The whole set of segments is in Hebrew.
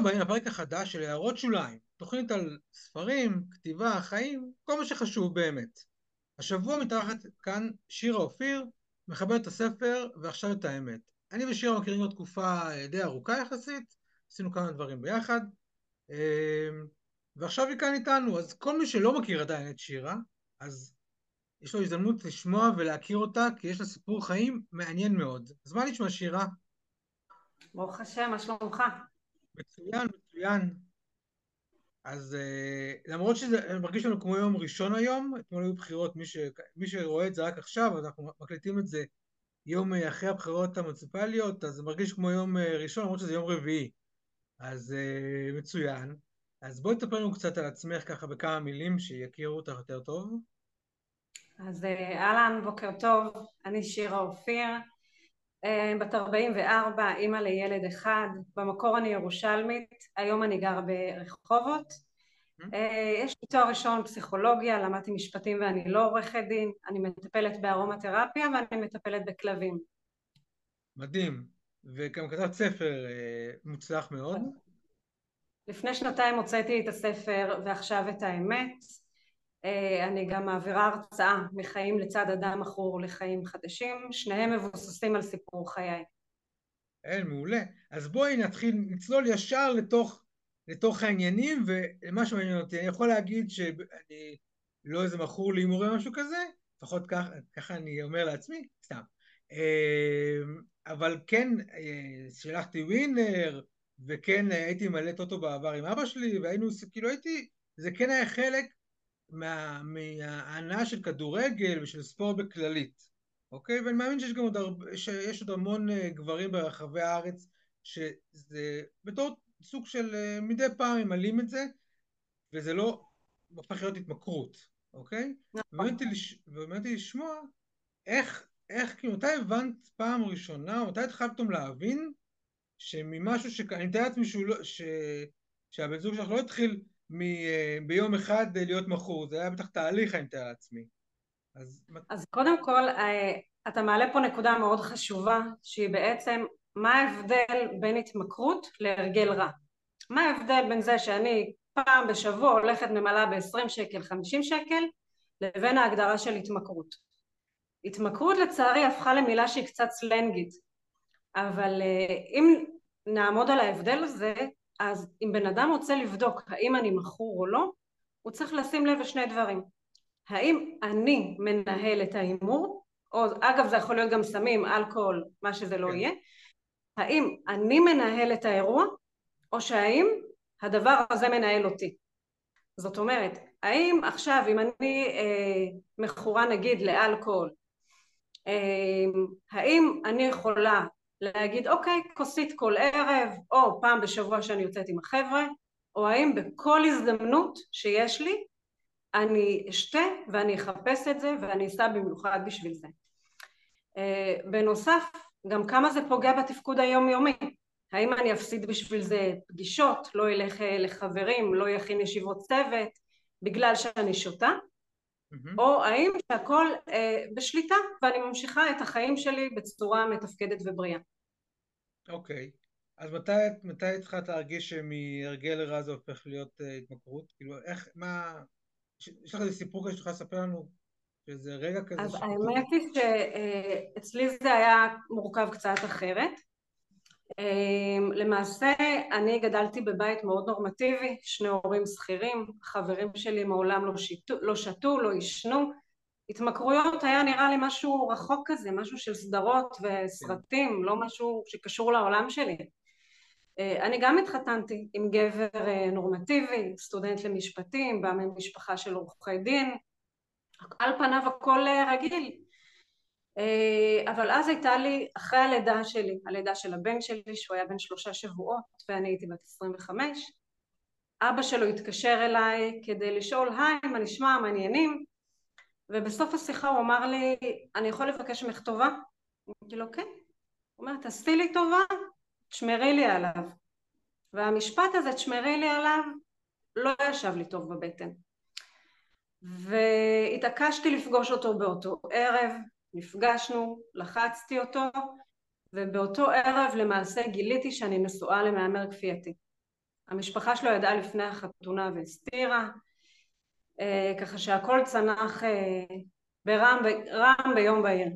הבאים לפרק החדש של הערות שוליים, תוכנית על ספרים, כתיבה, חיים, כל מה שחשוב באמת. השבוע מתארחת כאן שירה אופיר, מחברת הספר ועכשיו את האמת. אני ושירה מכירים כבר תקופה די ארוכה יחסית, עשינו כמה דברים ביחד, אמ, ועכשיו היא כאן איתנו, אז כל מי שלא מכיר עדיין את שירה, אז יש לו הזדמנות לשמוע ולהכיר אותה, כי יש לה סיפור חיים מעניין מאוד. אז מה נשמע שירה? ברוך השם, מה שלומך? מצוין, מצוין. אז uh, למרות שזה מרגיש לנו כמו יום ראשון היום, אתמול היו בחירות, מי, ש... מי שרואה את זה רק עכשיו, אנחנו מקליטים את זה יום אה, אחרי הבחירות המוניציפליות, אז זה מרגיש כמו יום uh, ראשון, למרות שזה יום רביעי. אז מצוין. אז בואי תספר לנו קצת על עצמך ככה בכמה מילים, שיכירו אותך יותר טוב. אז אהלן, בוקר טוב, אני שירה אופיר, אה, בת 44, אימא לילד אחד, במקור אני ירושלמית, היום אני גרה ברחובות. אה, יש לי תואר ראשון פסיכולוגיה, למדתי משפטים ואני לא עורכת דין, אני מטפלת בארומתרפיה ואני מטפלת בכלבים. מדהים, וגם כתבת ספר אה, מוצלח מאוד. לפני שנתיים הוצאתי את הספר ועכשיו את האמת. אה, אני גם מעבירה הרצאה מחיים לצד אדם מכור לחיים חדשים, שניהם מבוססים על סיפור חיי. אין, מעולה. אז בואי נתחיל, נצלול ישר לתוך, לתוך העניינים, ומה שמעניין אותי, אני יכול להגיד שאני לא איזה מכור להימורים או משהו כזה, לפחות כך, ככה אני אומר לעצמי, סתם. אה, אבל כן, אה, שלחתי ווינר, וכן הייתי מלא טוטו בעבר עם אבא שלי, והיינו, כאילו הייתי, זה כן היה חלק מה, מההנאה של כדורגל ושל ספורט בכללית, אוקיי? ואני מאמין שיש גם עוד, הרבה, שיש עוד המון אה, גברים ברחבי הארץ שזה בתור סוג של אה, מדי פעם מעלים את זה וזה לא הופך להיות התמכרות, אוקיי? נכון. ובאמת לשמוע איך, איך, כאילו, מתי הבנת פעם ראשונה, מתי התחלתם להבין שממשהו ש... אני מתאר לעצמי לא, ש... שהבן זוג שלך לא התחיל ביום אחד להיות מכור, זה היה בטח תהליך, אני מתאר לעצמי. אז... אז קודם כל, אה, אתה מעלה פה נקודה מאוד חשובה, שהיא בעצם מה ההבדל בין התמכרות להרגל רע. מה ההבדל בין זה שאני פעם בשבוע הולכת ממלאה ב-20 שקל, 50 שקל, לבין ההגדרה של התמכרות. התמכרות לצערי הפכה למילה שהיא קצת סלנגית, אבל אה, אם נעמוד על ההבדל הזה, אז אם בן אדם רוצה לבדוק האם אני מכור או לא, הוא צריך לשים לב לשני דברים. האם אני מנהל את ההימור, או אגב זה יכול להיות גם סמים, אלכוהול, מה שזה לא כן. יהיה, האם אני מנהל את האירוע, או שהאם הדבר הזה מנהל אותי. זאת אומרת, האם עכשיו אם אני אה, מכורה נגיד לאלכוהול, אה, האם אני יכולה להגיד אוקיי כוסית כל ערב או פעם בשבוע שאני יוצאת עם החבר'ה או האם בכל הזדמנות שיש לי אני אשתה ואני אחפש את זה ואני אסע במיוחד בשביל זה. Uh, בנוסף גם כמה זה פוגע בתפקוד היומיומי האם אני אפסיד בשביל זה פגישות, לא אלך אה, לחברים, לא יכין ישיבות צוות בגלל שאני שותה. או האם שהכל אה, בשליטה ואני ממשיכה את החיים שלי בצורה מתפקדת ובריאה. אוקיי, okay. אז מתי, מתי התחלת להרגיש שמהרגל רע זה הופך להיות uh, התמכרות? כאילו, איך, מה... יש לך איזה סיפור כזה שתוכל לספר לנו? שזה רגע כזה... אז האמת היא שאצלי זה היה מורכב קצת אחרת. אמ, למעשה אני גדלתי בבית מאוד נורמטיבי, שני הורים שכירים, חברים שלי מעולם לא, שיטו, לא שתו, לא עישנו, התמכרויות היה נראה לי משהו רחוק כזה, משהו של סדרות וסרטים, לא משהו שקשור לעולם שלי. אה, אני גם התחתנתי עם גבר אה, נורמטיבי, סטודנט למשפטים, בא ממשפחה של עורכי דין, על פניו הכל אה, רגיל. אבל אז הייתה לי, אחרי הלידה שלי, הלידה של הבן שלי, שהוא היה בן שלושה שבועות ואני הייתי בת 25, אבא שלו התקשר אליי כדי לשאול, היי, מה נשמע, מה העניינים? ובסוף השיחה הוא אמר לי, אני יכול לבקש ממך טובה? אמרתי לו, כן. הוא אומר, תעשי לי טובה, תשמרי לי עליו. והמשפט הזה, תשמרי לי עליו, לא ישב לי טוב בבטן. והתעקשתי לפגוש אותו באותו ערב, נפגשנו, לחצתי אותו, ובאותו ערב למעשה גיליתי שאני נשואה למהמר כפייתי. המשפחה שלו ידעה לפני החתונה והסתירה, אה, ככה שהכל צנח אה, ברעם, ברעם ביום בהיר.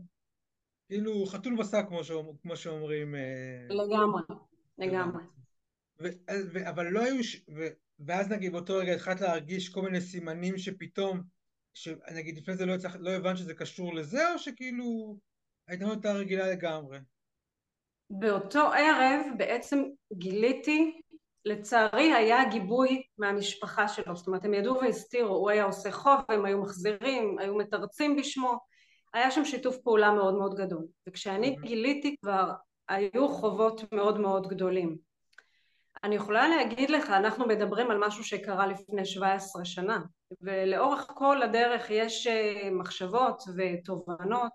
כאילו חתול בשק כמו, שאומר, כמו שאומרים. אה, לגמרי, לגמרי. ו, ו, אבל לא היו, ש... ו, ואז נגיד באותו רגע התחלת להרגיש כל מיני סימנים שפתאום, שנגיד לפני זה לא, הצלח, לא הבנת שזה קשור לזה, או שכאילו ההתנהלות הייתה רגילה לגמרי? באותו ערב בעצם גיליתי, לצערי היה גיבוי מהמשפחה שלו, זאת אומרת הם ידעו והסתירו, הוא היה עושה חוב, הם היו מחזירים, היו מתרצים בשמו, היה שם שיתוף פעולה מאוד מאוד גדול, וכשאני גיליתי כבר היו חובות מאוד מאוד גדולים. אני יכולה להגיד לך, אנחנו מדברים על משהו שקרה לפני 17 שנה, ולאורך כל הדרך יש אה, מחשבות ותובנות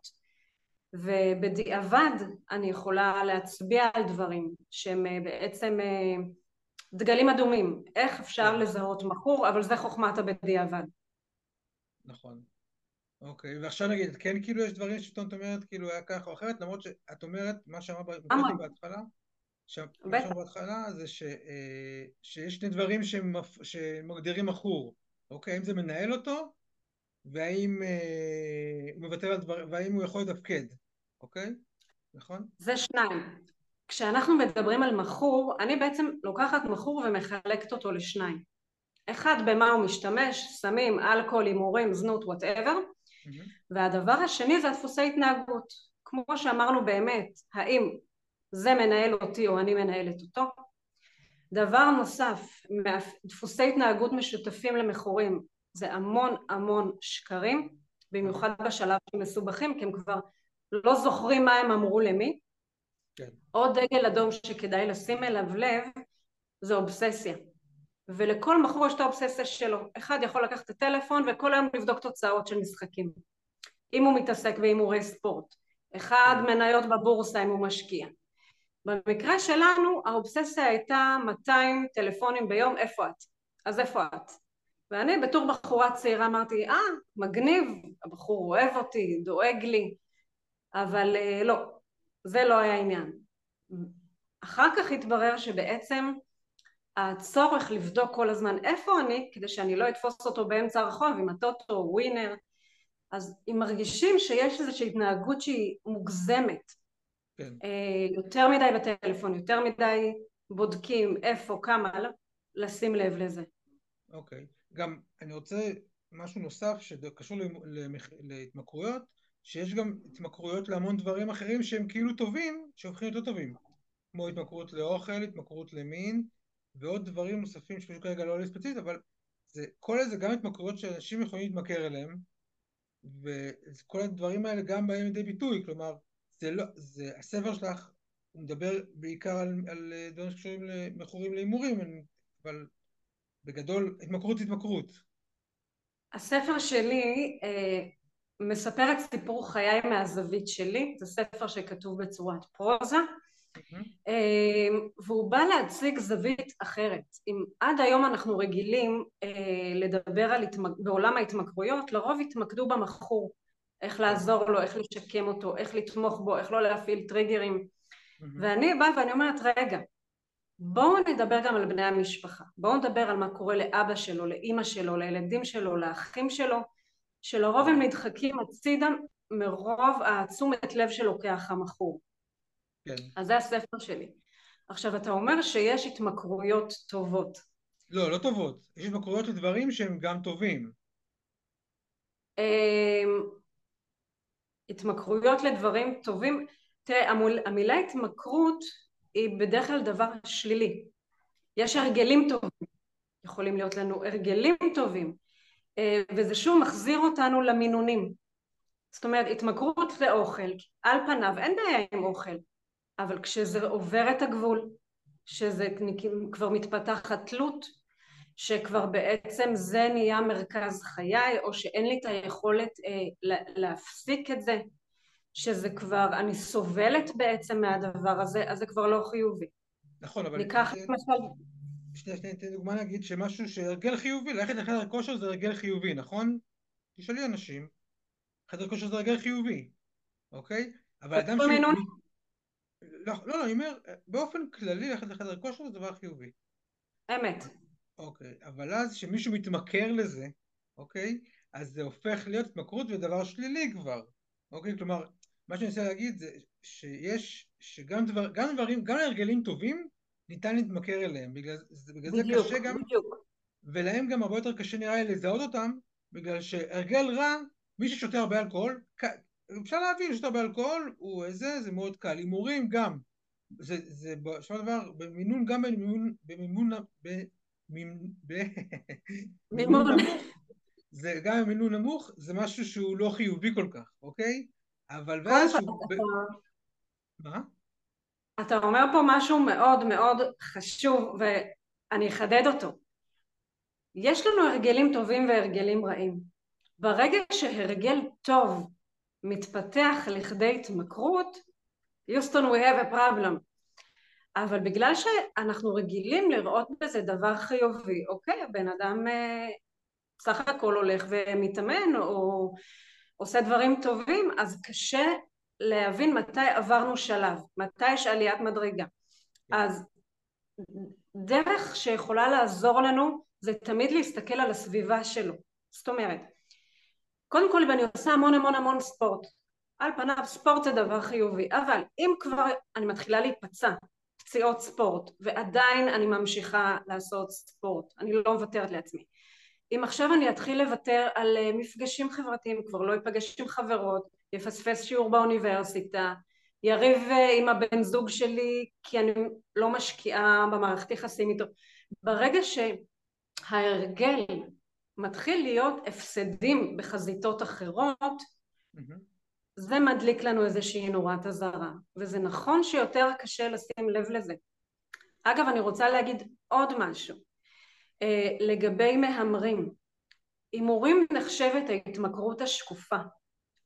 ובדיעבד אני יכולה להצביע על דברים שהם אה, בעצם אה, דגלים אדומים, איך אפשר כן. לזהות מכור, אבל זה חוכמת הבדיעבד. נכון. אוקיי, ועכשיו נגיד, כן כאילו יש דברים שאת אומרת כאילו היה ככה או אחרת, למרות שאת אומרת, מה שאמרת בהתחלה, מה שאמרת בהתחלה זה ש, אה, שיש שני דברים שמגדירים מכור, אוקיי, אם זה מנהל אותו, והאם אה, הוא מוותר על דברים, והאם הוא יכול לתפקד, אוקיי? נכון? זה שניים. כשאנחנו מדברים על מכור, אני בעצם לוקחת מכור ומחלקת אותו לשניים. אחד, במה הוא משתמש, סמים, אלכוהול, הימורים, זנות, whatever, mm-hmm. והדבר השני זה דפוסי התנהגות. כמו שאמרנו באמת, האם זה מנהל אותי או אני מנהלת אותו? דבר נוסף, דפוסי התנהגות משותפים למכורים, זה המון המון שקרים, במיוחד בשלב שהם מסובכים, כי הם כבר לא זוכרים מה הם אמרו למי. כן. עוד דגל אדום שכדאי לשים אליו לב, זה אובססיה. ולכל מכור יש את האובססיה שלו. אחד יכול לקחת את הטלפון וכל היום לבדוק תוצאות של משחקים. אם הוא מתעסק בהימורי ספורט. אחד כן. מניות בבורסה אם הוא משקיע. במקרה שלנו האובססיה הייתה 200 טלפונים ביום, איפה את? אז איפה את? ואני בתור בחורה צעירה אמרתי, אה, מגניב, הבחור אוהב אותי, דואג לי, אבל אה, לא, זה לא היה עניין. אחר כך התברר שבעצם הצורך לבדוק כל הזמן איפה אני, כדי שאני לא אתפוס אותו באמצע הרחוב עם הטוטו, ווינר, אז אם מרגישים שיש איזושהי התנהגות שהיא מוגזמת, כן. אה, יותר מדי בטלפון, יותר מדי בודקים איפה, כמה, לא, לשים לב לזה. אוקיי. גם אני רוצה משהו נוסף שקשור להתמכרויות, שיש גם התמכרויות להמון דברים אחרים שהם כאילו טובים, שהופכים יותר טובים. כמו התמכרות לאוכל, התמכרות למין, ועוד דברים נוספים שפשוט כרגע לא עולה ספציפית, אבל זה, כל זה גם התמכרויות שאנשים יכולים להתמכר אליהם, וכל הדברים האלה גם באים לידי ביטוי, כלומר, זה לא, זה, הספר שלך, הוא מדבר בעיקר על, על דברים שקשורים למכורים להימורים, אבל בגדול, התמכרות התמכרות. הספר שלי אה, מספר את סיפור חיי מהזווית שלי, זה ספר שכתוב בצורת פרוזה, mm-hmm. אה, והוא בא להציג זווית אחרת. אם עד היום אנחנו רגילים אה, לדבר על התמק... בעולם ההתמכרויות, לרוב התמקדו במכור, איך לעזור לו, איך לשקם אותו, איך לתמוך בו, איך לא להפעיל טריגרים, mm-hmm. ואני באה ואני אומרת, רגע, בואו נדבר גם על בני המשפחה, בואו נדבר על מה קורה לאבא שלו, לאימא שלו, לילדים שלו, לאחים שלו, שלרוב הם נדחקים הצידה מרוב התשומת לב שלוקח המכור. כן. אז זה הספר שלי. עכשיו אתה אומר שיש התמכרויות טובות. לא, לא טובות. יש התמכרויות לדברים שהם גם טובים. התמכרויות לדברים טובים, תראה המילה התמכרות היא בדרך כלל דבר שלילי. יש הרגלים טובים, יכולים להיות לנו הרגלים טובים, אה, וזה שוב מחזיר אותנו למינונים. זאת אומרת, התמכרות לאוכל, על פניו אין בעיה עם אוכל, אבל כשזה עובר את הגבול, שזה כבר מתפתחת תלות, שכבר בעצם זה נהיה מרכז חיי, או שאין לי את היכולת אה, להפסיק את זה, שזה כבר, אני סובלת בעצם מהדבר הזה, אז זה כבר לא חיובי. נכון, אבל... ניקח למשל... שנייה, שנייה, ניתן דוגמה להגיד שמשהו שהרגל חיובי, ללכת לחדר כושר זה הרגל חיובי, נכון? תשאלי אנשים, חדר כושר זה הרגל חיובי, אוקיי? אבל אדם ש... לא, לא, לא, אני אומר, באופן כללי ללכת לחדר כושר זה דבר חיובי. אמת. אוקיי, אבל אז כשמישהו מתמכר לזה, אוקיי, אז זה הופך להיות התמכרות ודבר שלילי כבר, אוקיי? כלומר, מה שאני רוצה להגיד זה שיש, שגם דבר, גם דברים, גם הרגלים טובים, ניתן להתמכר אליהם, בגלל, בגלל בדיוק, זה קשה גם, בדיוק. ולהם גם הרבה יותר קשה נראה לי לזהות אותם, בגלל שהרגל רע, מי ששותה הרבה אלכוהול, אפשר להבין, שותה הרבה אלכוהול, הוא איזה, זה מאוד קל, הימורים גם, זה, זה בסופו של דבר, במינון, גם במימון, במימון, במימון נמוך, זה גם במינון נמוך, זה משהו שהוא לא חיובי כל כך, אוקיי? אבל ואז שהוא... מה? אתה אומר פה משהו מאוד מאוד חשוב ואני אחדד אותו. יש לנו הרגלים טובים והרגלים רעים. ברגע שהרגל טוב מתפתח לכדי התמכרות, יוסטון we have a problem. אבל בגלל שאנחנו רגילים לראות בזה דבר חיובי, אוקיי, הבן אדם אה, סך הכל הולך ומתאמן או עושה דברים טובים, אז קשה להבין מתי עברנו שלב, מתי יש עליית מדרגה. כן. אז דרך שיכולה לעזור לנו זה תמיד להסתכל על הסביבה שלו. זאת אומרת, קודם כל אם אני עושה המון המון המון ספורט, על פניו ספורט זה דבר חיובי, אבל אם כבר אני מתחילה להיפצע, פציעות ספורט, ועדיין אני ממשיכה לעשות ספורט, אני לא מוותרת לעצמי. אם עכשיו אני אתחיל לוותר על אה, מפגשים חברתיים, כבר לא אפגש עם חברות, יפספס שיעור באוניברסיטה, יריב אה, עם הבן זוג שלי כי אני לא משקיעה במערכת יחסים איתו. ברגע שההרגל מתחיל להיות הפסדים בחזיתות אחרות, mm-hmm. זה מדליק לנו איזושהי נורת אזהרה, וזה נכון שיותר קשה לשים לב לזה. אגב, אני רוצה להגיד עוד משהו. אה, לגבי מהמרים, הימורים נחשבת ההתמכרות השקופה.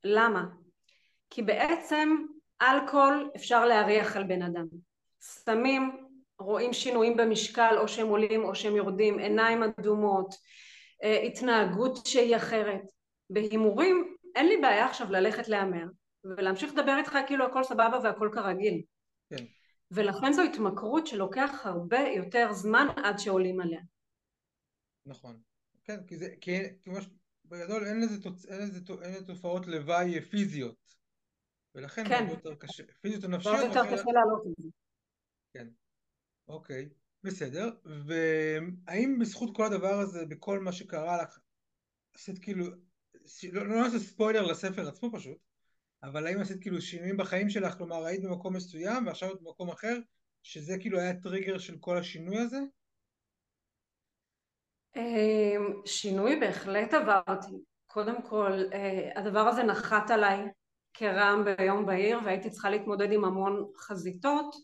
למה? כי בעצם אלכוהול אפשר להריח על בן אדם. סמים רואים שינויים במשקל או שהם עולים או שהם יורדים, עיניים אדומות, אה, התנהגות שהיא אחרת. בהימורים אין לי בעיה עכשיו ללכת להמר ולהמשיך לדבר איתך כאילו הכל סבבה והכל כרגיל. כן. ולכן זו התמכרות שלוקח הרבה יותר זמן עד שעולים עליה. נכון. כן, כי זה, כי, כי מש, בגדול אין לזה, תוצ... אין, לזה, אין לזה תופעות לוואי פיזיות. ולכן כן. זה יותר קשה, פיזיות או נפשיות. זה יותר קשה לעלות את זה. כן, אוקיי, בסדר. והאם בזכות כל הדבר הזה, בכל מה שקרה לך, עשית כאילו, לא, לא נעשה ספוילר לספר עצמו פשוט, אבל האם עשית כאילו שינויים בחיים שלך, כלומר היית במקום מסוים ועכשיו את במקום אחר, שזה כאילו היה טריגר של כל השינוי הזה? אמ, שינוי בהחלט עברתי. קודם כל, אה, הדבר הזה נחת עליי כרעם ביום בהיר והייתי צריכה להתמודד עם המון חזיתות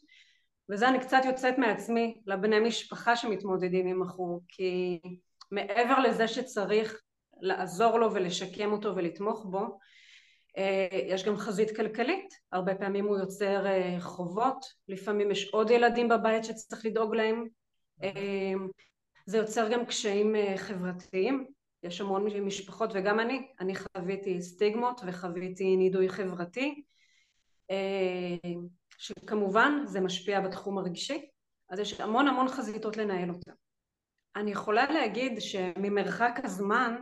וזה אני קצת יוצאת מעצמי לבני משפחה שמתמודדים עם החור כי מעבר לזה שצריך לעזור לו ולשקם אותו ולתמוך בו. אה, יש גם חזית כלכלית, הרבה פעמים הוא יוצר אה, חובות, לפעמים יש עוד ילדים בבית שצריך לדאוג להם. אמ, זה יוצר גם קשיים אה, חברתיים, יש המון משפחות וגם אני, אני חוויתי סטיגמות וחוויתי נידוי חברתי אה, שכמובן זה משפיע בתחום הרגשי. אז יש המון המון חזיתות לנהל אותה. אני יכולה להגיד שממרחק הזמן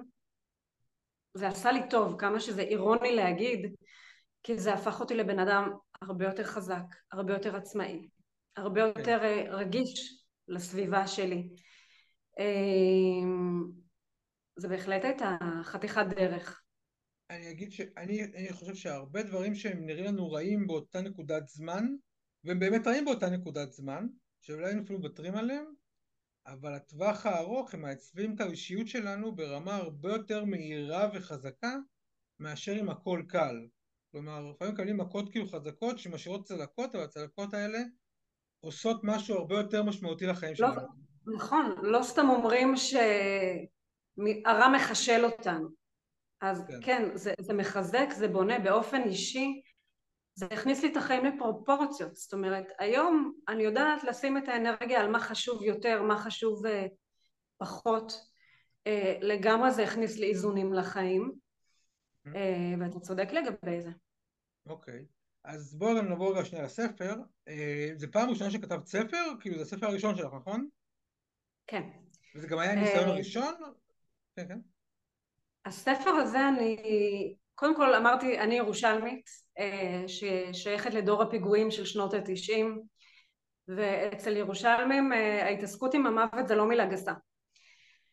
זה עשה לי טוב, כמה שזה אירוני להגיד, כי זה הפך אותי לבן אדם הרבה יותר חזק, הרבה יותר עצמאי, הרבה כן. יותר אה, רגיש לסביבה שלי. אמ, זה בהחלט הייתה חתיכת דרך. אני אגיד שאני אני חושב שהרבה דברים שהם נראים לנו רעים באותה נקודת זמן, והם באמת רעים באותה נקודת זמן, שאולי היינו אפילו מוותרים עליהם, אבל הטווח הארוך הם מעצבים את האישיות שלנו ברמה הרבה יותר מהירה וחזקה מאשר אם הכל קל. כלומר, לפעמים מקבלים מכות כאילו חזקות שמשאירות צלקות, אבל הצלקות האלה עושות משהו הרבה יותר משמעותי לחיים לא, שלנו. נכון, לא סתם אומרים שהרע מחשל אותנו. אז כן, כן זה, זה מחזק, זה בונה באופן אישי, זה הכניס לי את החיים לפרופורציות. זאת אומרת, היום אני יודעת לשים את האנרגיה על מה חשוב יותר, מה חשוב uh, פחות. Uh, לגמרי זה הכניס לי איזונים לחיים, uh, ואתה צודק לגבי זה. אוקיי. Okay. אז בואו גם נעבור רגע שנייה לספר. Uh, זה פעם ראשונה שכתבת ספר? כאילו זה הספר הראשון שלך, נכון? כן. וזה גם היה ניסיון ראשון? כן, כן. הספר הזה אני, קודם כל אמרתי, אני ירושלמית, ששייכת לדור הפיגועים של שנות התשעים, ואצל ירושלמים ההתעסקות עם המוות זה לא מילה גסה.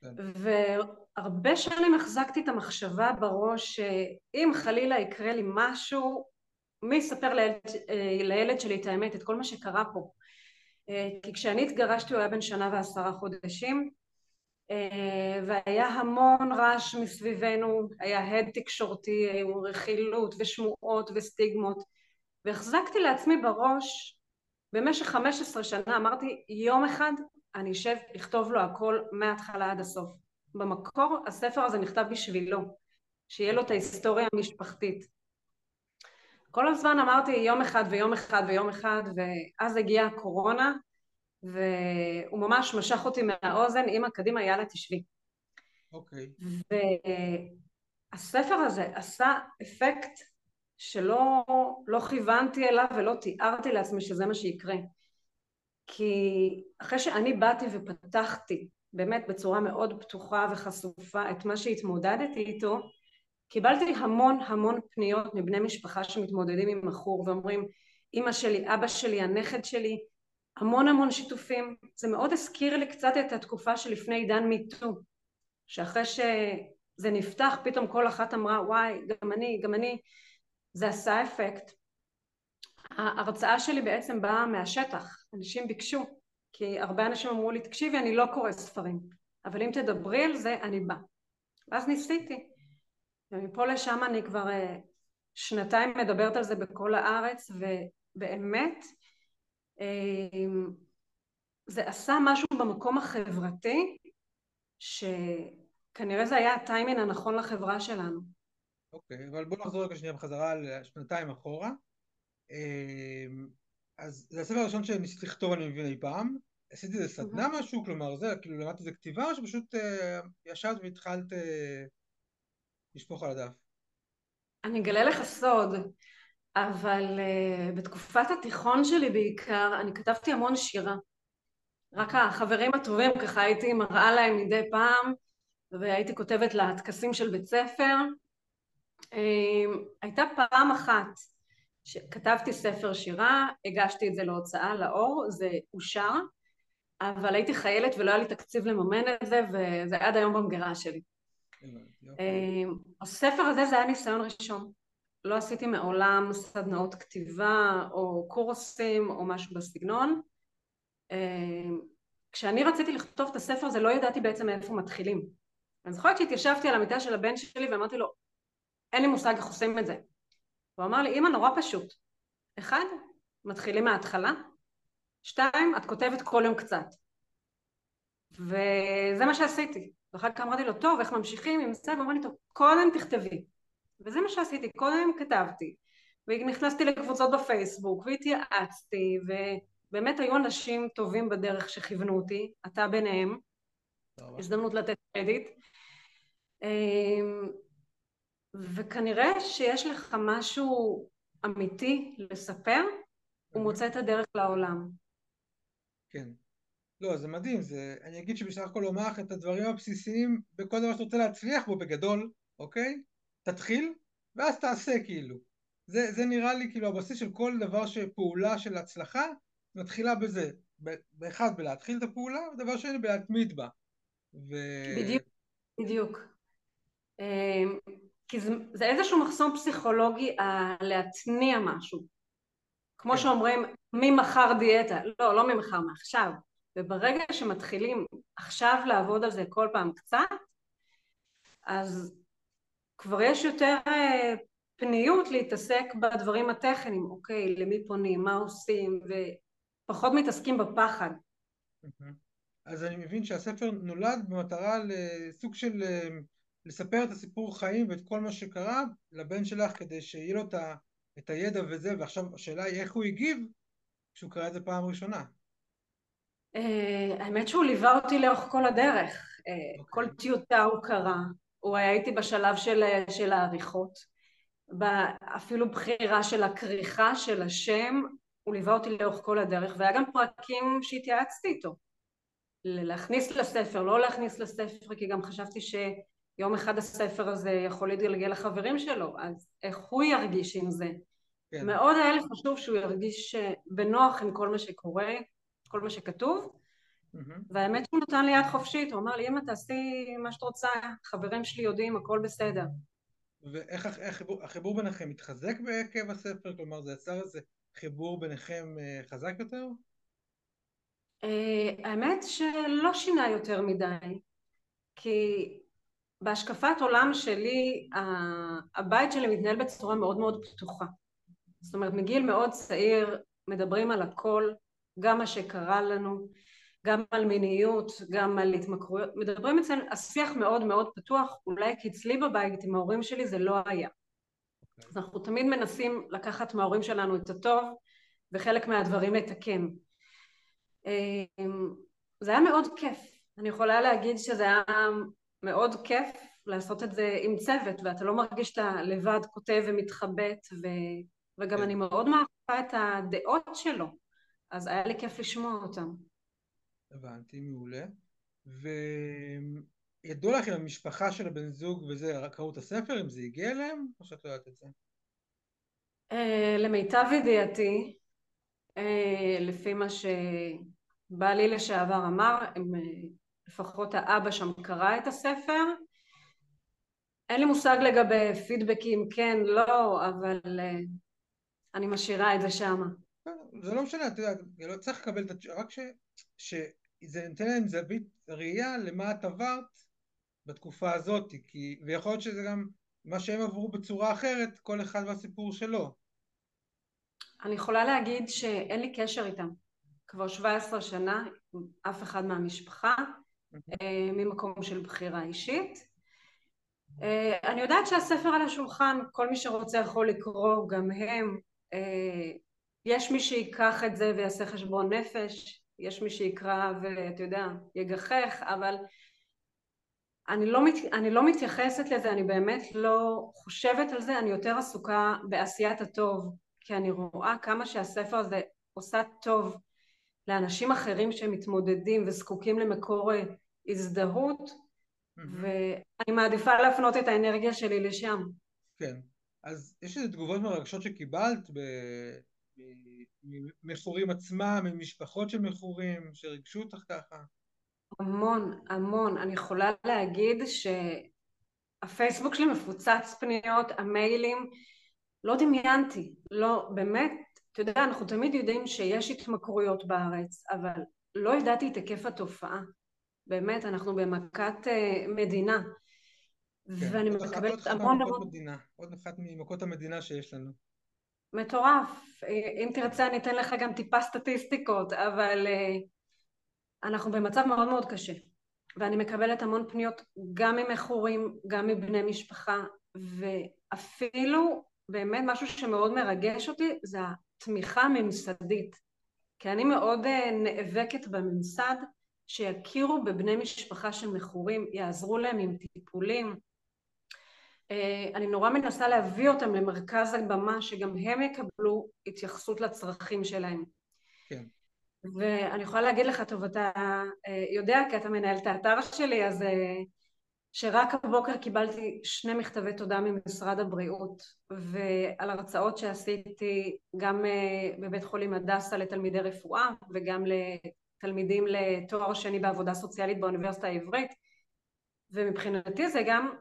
כן. והרבה שנים החזקתי את המחשבה בראש שאם חלילה יקרה לי משהו, מי יספר לילד, לילד שלי את האמת, את כל מה שקרה פה. כי כשאני התגרשתי הוא היה בן שנה ועשרה חודשים, והיה המון רעש מסביבנו, היה הד תקשורתי, רכילות ושמועות וסטיגמות, והחזקתי לעצמי בראש במשך 15 שנה, אמרתי יום אחד אני אשב לכתוב לו הכל מההתחלה עד הסוף. במקור הספר הזה נכתב בשבילו, שיהיה לו את ההיסטוריה המשפחתית. כל הזמן אמרתי יום אחד ויום אחד ויום אחד, ואז הגיעה הקורונה, והוא ממש משך אותי מהאוזן, אמא קדימה יאללה תשבי. אוקיי. Okay. והספר הזה עשה אפקט שלא לא כיוונתי אליו ולא תיארתי לעצמי שזה מה שיקרה. כי אחרי שאני באתי ופתחתי באמת בצורה מאוד פתוחה וחשופה את מה שהתמודדתי איתו, קיבלתי המון המון פניות מבני משפחה שמתמודדים עם מכור ואומרים אמא שלי, אבא שלי, הנכד שלי, המון המון שיתופים. זה מאוד הזכיר לי קצת את התקופה שלפני עידן מיטו, שאחרי שזה נפתח פתאום כל אחת אמרה וואי גם אני, גם אני, זה עשה אפקט. ההרצאה שלי בעצם באה מהשטח, אנשים ביקשו, כי הרבה אנשים אמרו לי תקשיבי אני לא קורא ספרים, אבל אם תדברי על זה אני בא. ואז ניסיתי, ומפה לשם אני כבר אה, שנתיים מדברת על זה בכל הארץ, ובאמת זה עשה משהו במקום החברתי, שכנראה זה היה הטיימין הנכון לחברה שלנו. אוקיי, okay, אבל בואו נחזור רגע שנייה בחזרה לשנתיים אחורה. אה, אז זה הספר הראשון שניסיתי לכתוב אני מבין אי פעם. עשיתי איזה סדנה משהו, כלומר זה, כאילו למדתי איזה כתיבה, או שפשוט אה, ישבת והתחלת אה, לשפוך על הדף? אני אגלה לך סוד, אבל אה, בתקופת התיכון שלי בעיקר, אני כתבתי המון שירה. רק החברים הטובים, ככה הייתי מראה להם מדי פעם, והייתי כותבת לטקסים של בית ספר. אה, הייתה פעם אחת כתבתי ספר שירה, הגשתי את זה להוצאה לאור, זה אושר, אבל הייתי חיילת ולא היה לי תקציב לממן את זה, וזה עד היום במגירה שלי. אמ, הספר הזה זה היה ניסיון ראשון. לא עשיתי מעולם סדנאות כתיבה או קורסים או משהו בסגנון. אמ, כשאני רציתי לכתוב את הספר הזה לא ידעתי בעצם מאיפה מתחילים. אני זוכרת שהתיישבתי על המיטה של הבן שלי ואמרתי לו אין לי מושג איך עושים את זה. הוא אמר לי, אמא, נורא פשוט. אחד, מתחילים מההתחלה, שתיים, את כותבת כל יום קצת. וזה מה שעשיתי. ואחר כך אמרתי לו, טוב, איך ממשיכים עם זה? והוא אמר לי, טוב, קודם תכתבי. וזה מה שעשיתי, קודם כתבתי. ונכנסתי לקבוצות בפייסבוק, והתייעצתי, ובאמת היו אנשים טובים בדרך שכיוונו אותי, אתה ביניהם. הזדמנות לתת קרדיט. אמ, וכנראה שיש לך משהו אמיתי לספר, הוא מוצא את הדרך לעולם. כן. לא, זה מדהים, זה... אני אגיד שבסך הכל אומר לך את הדברים הבסיסיים בכל דבר שאתה רוצה להצליח בו בגדול, אוקיי? תתחיל, ואז תעשה כאילו. זה, זה נראה לי כאילו הבסיס של כל דבר שפעולה של הצלחה מתחילה בזה. באחד, בלהתחיל את הפעולה, ודבר שני, בלהתמיד בה. ו... בדיוק, בדיוק. אמ, כי זה, זה איזשהו מחסום פסיכולוגי אה, להתניע משהו. כמו כן. שאומרים, ממחר דיאטה. לא, לא ממחר, מעכשיו. וברגע שמתחילים עכשיו לעבוד על זה כל פעם קצת, אז כבר יש יותר אה, פניות להתעסק בדברים הטכניים, אוקיי, למי פונים, מה עושים, ופחות מתעסקים בפחד. אז אני מבין שהספר נולד במטרה לסוג של אה, לספר את הסיפור חיים ואת כל מה שקרה לבן שלך כדי שיהיה לו את הידע וזה, ועכשיו השאלה היא איך הוא הגיב כשהוא קרא את זה פעם ראשונה. אה, האמת שהוא ליווה אותי לאורך כל הדרך. אוקיי. כל טיוטה הוא קרא, הוא היה איתי בשלב של, של העריכות, אפילו בחירה של הכריכה של השם, הוא ליווה אותי לאורך כל הדרך, והיה גם פרקים שהתייעצתי איתו. להכניס לספר, לא להכניס לספר, כי גם חשבתי שיום אחד הספר הזה יכול להתגלגל לחברים שלו, אז איך הוא ירגיש עם זה? כן. מאוד היה לי חשוב שהוא ירגיש בנוח עם כל מה שקורה, כל מה שכתוב. והאמת שהוא נתן לי יד חופשית, הוא אמר לי, אמא תעשי מה שאת רוצה, חברים שלי יודעים, הכל בסדר. ואיך החיבור, החיבור ביניכם מתחזק בעקב הספר? כלומר, זה יצר איזה חיבור ביניכם אה, חזק יותר? Uh, האמת שלא שינה יותר מדי, כי בהשקפת עולם שלי, הבית שלי מתנהל בצורה מאוד מאוד פתוחה. זאת אומרת, מגיל מאוד צעיר מדברים על הכל, גם מה שקרה לנו, גם על מיניות, גם על התמכרויות, מדברים אצלנו, השיח מאוד מאוד פתוח, אולי כי אצלי בבית עם ההורים שלי זה לא היה. Okay. אז אנחנו תמיד מנסים לקחת מההורים שלנו את הטוב וחלק מהדברים לתקן. אמ, זה היה מאוד כיף, אני יכולה להגיד שזה היה מאוד כיף לעשות את זה עם צוות ואתה לא מרגיש שאתה לבד כותב ומתחבט ו... וגם כן. אני מאוד מעריכה את הדעות שלו, אז היה לי כיף לשמוע אותם. הבנתי, מעולה. וידוע לך אם המשפחה של הבן זוג וזה, קראו את הספר, אם זה הגיע אליהם, או שאת לא יודעת את זה? Uh, למיטב ידיעתי, uh, לפי מה שבעלי לשעבר אמר, הם, uh, לפחות האבא שם קרא את הספר. אין לי מושג לגבי פידבקים, כן, לא, אבל אני משאירה את זה שם. זה לא משנה, אתה יודע, לא צריך לקבל את התשובה, רק ש... שזה נותן להם זווית ראייה למה את עברת בתקופה הזאת, כי, ויכול להיות שזה גם מה שהם עברו בצורה אחרת, כל אחד והסיפור שלו. אני יכולה להגיד שאין לי קשר איתם. כבר 17 שנה, אף אחד מהמשפחה, אה, ממקום של בחירה אישית. אה, אני יודעת שהספר על השולחן, כל מי שרוצה יכול לקרוא, גם הם. אה, יש מי שיקח את זה ויעשה חשבון נפש, יש מי שיקרא ואתה יודע, יגחך, אבל אני לא, מת, אני לא מתייחסת לזה, אני באמת לא חושבת על זה, אני יותר עסוקה בעשיית הטוב, כי אני רואה כמה שהספר הזה עושה טוב לאנשים אחרים שמתמודדים וזקוקים למקור הזדהות, mm-hmm. ואני מעדיפה להפנות את האנרגיה שלי לשם. כן. אז יש איזה תגובות מרגשות שקיבלת ב... ממכורים עצמם, ממשפחות של מכורים, שריגשו אותך ככה? המון, המון. אני יכולה להגיד שהפייסבוק שלי מפוצץ פניות, המיילים, לא דמיינתי, לא, באמת, אתה יודע, אנחנו תמיד יודעים שיש התמכרויות בארץ, אבל לא ידעתי את היקף התופעה. באמת, אנחנו במכת uh, מדינה. כן, ואני מקבלת המון המון... עוד אחת ממכות המדינה שיש לנו. מטורף. אם תרצה אני אתן לך גם טיפה סטטיסטיקות, אבל אה, אנחנו במצב מאוד מאוד קשה. ואני מקבלת המון פניות גם ממכורים, גם מבני משפחה, ואפילו באמת משהו שמאוד מרגש אותי זה התמיכה הממסדית. כי אני מאוד אה, נאבקת בממסד שיכירו בבני משפחה של מכורים, יעזרו להם עם טיפולים, אני נורא מנסה להביא אותם למרכז הבמה, שגם הם יקבלו התייחסות לצרכים שלהם. כן. ואני יכולה להגיד לך, טוב, אתה אה, יודע, כי אתה מנהל את האתר שלי, אז אה, שרק הבוקר קיבלתי שני מכתבי תודה ממשרד הבריאות, ועל הרצאות שעשיתי גם בבית חולים הדסה לתלמידי רפואה, וגם לתלמידים לתואר שני בעבודה סוציאלית באוניברסיטה העברית, ומבחינתי זה גם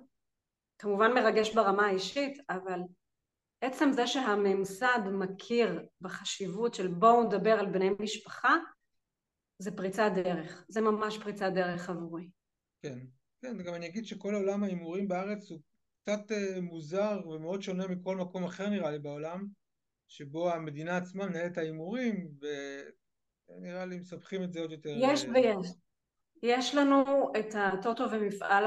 כמובן מרגש ברמה האישית, אבל עצם זה שהממסד מכיר בחשיבות של בואו נדבר על בני משפחה, זה פריצת דרך, זה ממש פריצת דרך עבורי. כן, כן, גם אני אגיד שכל עולם ההימורים בארץ הוא קצת uh, מוזר ומאוד שונה מכל מקום אחר נראה לי בעולם, שבו המדינה עצמה מנהלת את ההימורים, ונראה לי מסבכים את זה עוד יותר. יש ויש. יש לנו את הטוטו ומפעל,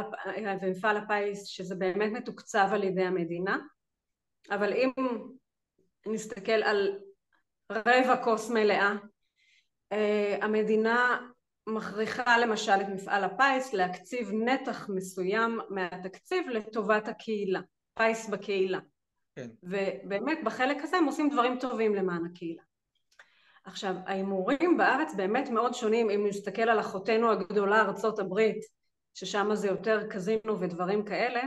ומפעל הפיס שזה באמת מתוקצב על ידי המדינה אבל אם נסתכל על רבע כוס מלאה אה, המדינה מכריחה למשל את מפעל הפיס להקציב נתח מסוים מהתקציב לטובת הקהילה, פיס בקהילה כן. ובאמת בחלק הזה הם עושים דברים טובים למען הקהילה עכשיו, ההימורים בארץ באמת מאוד שונים אם נסתכל על אחותנו הגדולה ארצות הברית, ששם זה יותר קזינו ודברים כאלה,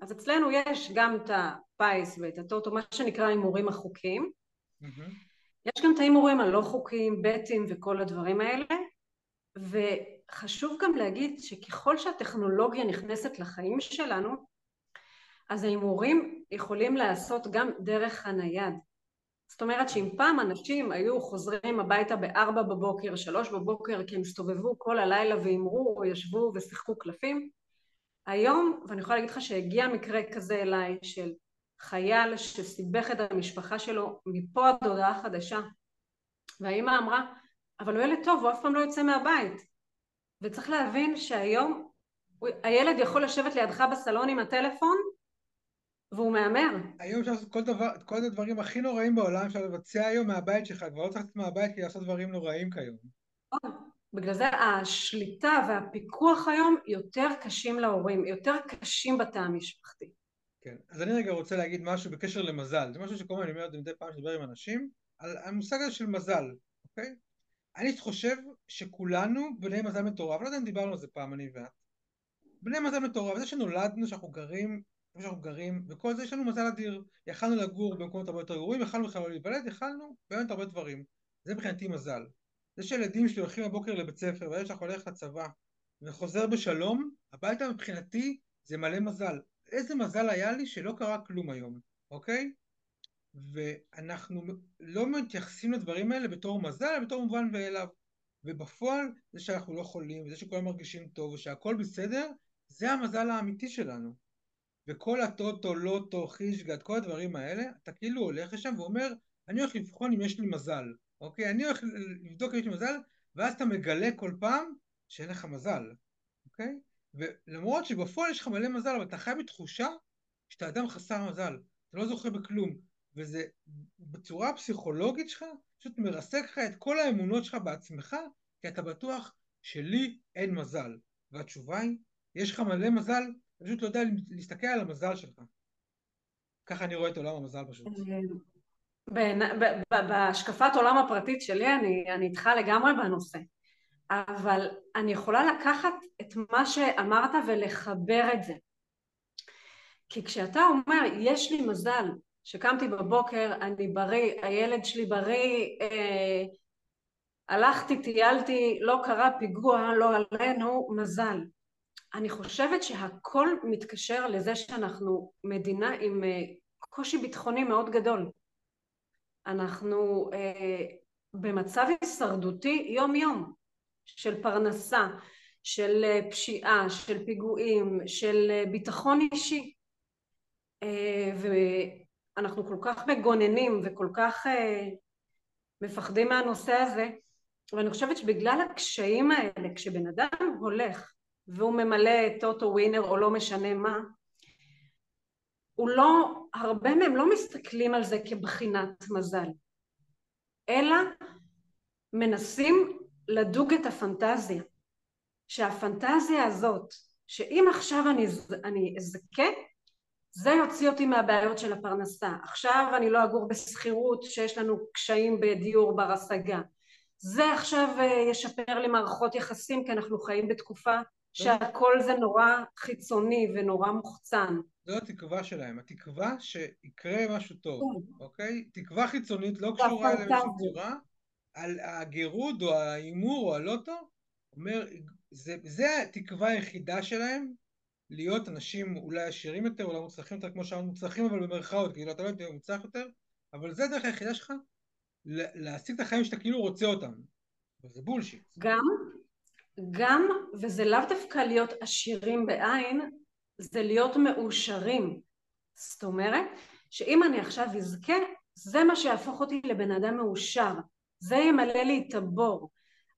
אז אצלנו יש גם את הפיס ואת הטוטו, מה שנקרא ההימורים החוקיים. Mm-hmm. יש גם את ההימורים הלא חוקיים, בטים וכל הדברים האלה, וחשוב גם להגיד שככל שהטכנולוגיה נכנסת לחיים שלנו, אז ההימורים יכולים להיעשות גם דרך הנייד. זאת אומרת שאם פעם אנשים היו חוזרים הביתה בארבע בבוקר, שלוש בבוקר, כי הם הסתובבו כל הלילה והימרו או ישבו ושיחקו קלפים, היום, ואני יכולה להגיד לך שהגיע מקרה כזה אליי של חייל שסיבך את המשפחה שלו מפה עד הודעה חדשה, והאימא אמרה, אבל הוא ילד טוב, הוא אף פעם לא יוצא מהבית. וצריך להבין שהיום הילד יכול לשבת לידך בסלון עם הטלפון והוא מהמר. היום אפשר לעשות כל, דבר, כל הדברים הכי נוראים בעולם, אפשר לבצע היום מהבית שלך, כבר לא צריך לצאת מהבית כדי לעשות דברים נוראים כיום. בגלל זה השליטה והפיקוח היום יותר קשים להורים, יותר קשים בתא המשפחתי. כן, אז אני רגע רוצה להגיד משהו בקשר למזל, זה משהו שכל הזמן אני אומר את זה מדי פעם שדבר עם אנשים, על המושג הזה של מזל, אוקיי? אני חושב שכולנו בני מזל מטורף, לא יודע אם דיברנו על זה פעם, אני ואת. בני מזל מטורף, זה שנולדנו, שאנחנו גרים איפה שאנחנו גרים, וכל זה יש לנו מזל אדיר. יכלנו לגור במקומות הרבה יותר גרועים, יכלנו בכלל לא להיוולד, יכלנו באמת הרבה דברים. זה מבחינתי מזל. זה שילדים שלי הולכים בבוקר לבית ספר, והילד שלך הולך לצבא, וחוזר בשלום, הביתה מבחינתי זה מלא מזל. איזה מזל היה לי שלא קרה כלום היום, אוקיי? ואנחנו לא מתייחסים לדברים האלה בתור מזל, אלא בתור מובן מאליו. ובפועל, זה שאנחנו לא חולים, וזה שכולם מרגישים טוב, ושהכול בסדר, זה המזל האמיתי שלנו. וכל הטוטו, לוטו, חישגת, כל הדברים האלה, אתה כאילו הולך לשם ואומר, אני הולך לבחון אם יש לי מזל, אוקיי? אני הולך לבדוק אם יש לי מזל, ואז אתה מגלה כל פעם שאין לך מזל, אוקיי? ולמרות שבפועל יש לך מלא מזל, אבל אתה חי בתחושה שאתה אדם חסר מזל, אתה לא זוכר בכלום, וזה בצורה הפסיכולוגית שלך, פשוט מרסק לך את כל האמונות שלך בעצמך, כי אתה בטוח שלי אין מזל. והתשובה היא, יש לך מלא מזל, אתה פשוט לא יודע להסתכל על המזל שלך. ככה אני רואה את עולם המזל פשוט. בהשקפת עולם הפרטית שלי אני, אני איתך לגמרי בנושא. אבל אני יכולה לקחת את מה שאמרת ולחבר את זה. כי כשאתה אומר, יש לי מזל, שקמתי בבוקר, אני בריא, הילד שלי בריא, אה, הלכתי, טיילתי, לא קרה פיגוע, לא עלינו, מזל. אני חושבת שהכל מתקשר לזה שאנחנו מדינה עם אה, קושי ביטחוני מאוד גדול. אנחנו אה, במצב הישרדותי יום יום של פרנסה, של אה, פשיעה, של פיגועים, של אה, ביטחון אישי. אה, ואנחנו כל כך מגוננים וכל כך אה, מפחדים מהנושא הזה, ואני חושבת שבגלל הקשיים האלה, כשבן אדם הולך והוא ממלא טוטו ווינר או לא משנה מה, הוא לא, הרבה מהם לא מסתכלים על זה כבחינת מזל, אלא מנסים לדוג את הפנטזיה. שהפנטזיה הזאת, שאם עכשיו אני, אני אזכה, זה יוציא אותי מהבעיות של הפרנסה. עכשיו אני לא אגור בשכירות שיש לנו קשיים בדיור בר השגה. זה עכשיו אה, ישפר לי מערכות יחסים כי אנחנו חיים בתקופה שהכל זה נורא חיצוני ונורא מוחצן. זו התקווה שלהם, התקווה שיקרה משהו טוב, כן. אוקיי? תקווה חיצונית לא קשורה בשום צורה, על הגירוד או ההימור או הלוטו, אומר, זה, זה התקווה היחידה שלהם, להיות אנשים אולי עשירים יותר, אולי מוצלחים יותר, כמו שאמרנו מוצלחים אבל במרכאות, כאילו אתה לא יודע מוצלח יותר, אבל זה הדרך היחידה שלך להשיג את החיים שאתה כאילו רוצה אותם. וזה בולשיט. גם גם, וזה לאו דווקא להיות עשירים בעין, זה להיות מאושרים. זאת אומרת, שאם אני עכשיו אזכה, זה מה שיהפוך אותי לבן אדם מאושר. זה ימלא לי את הבור.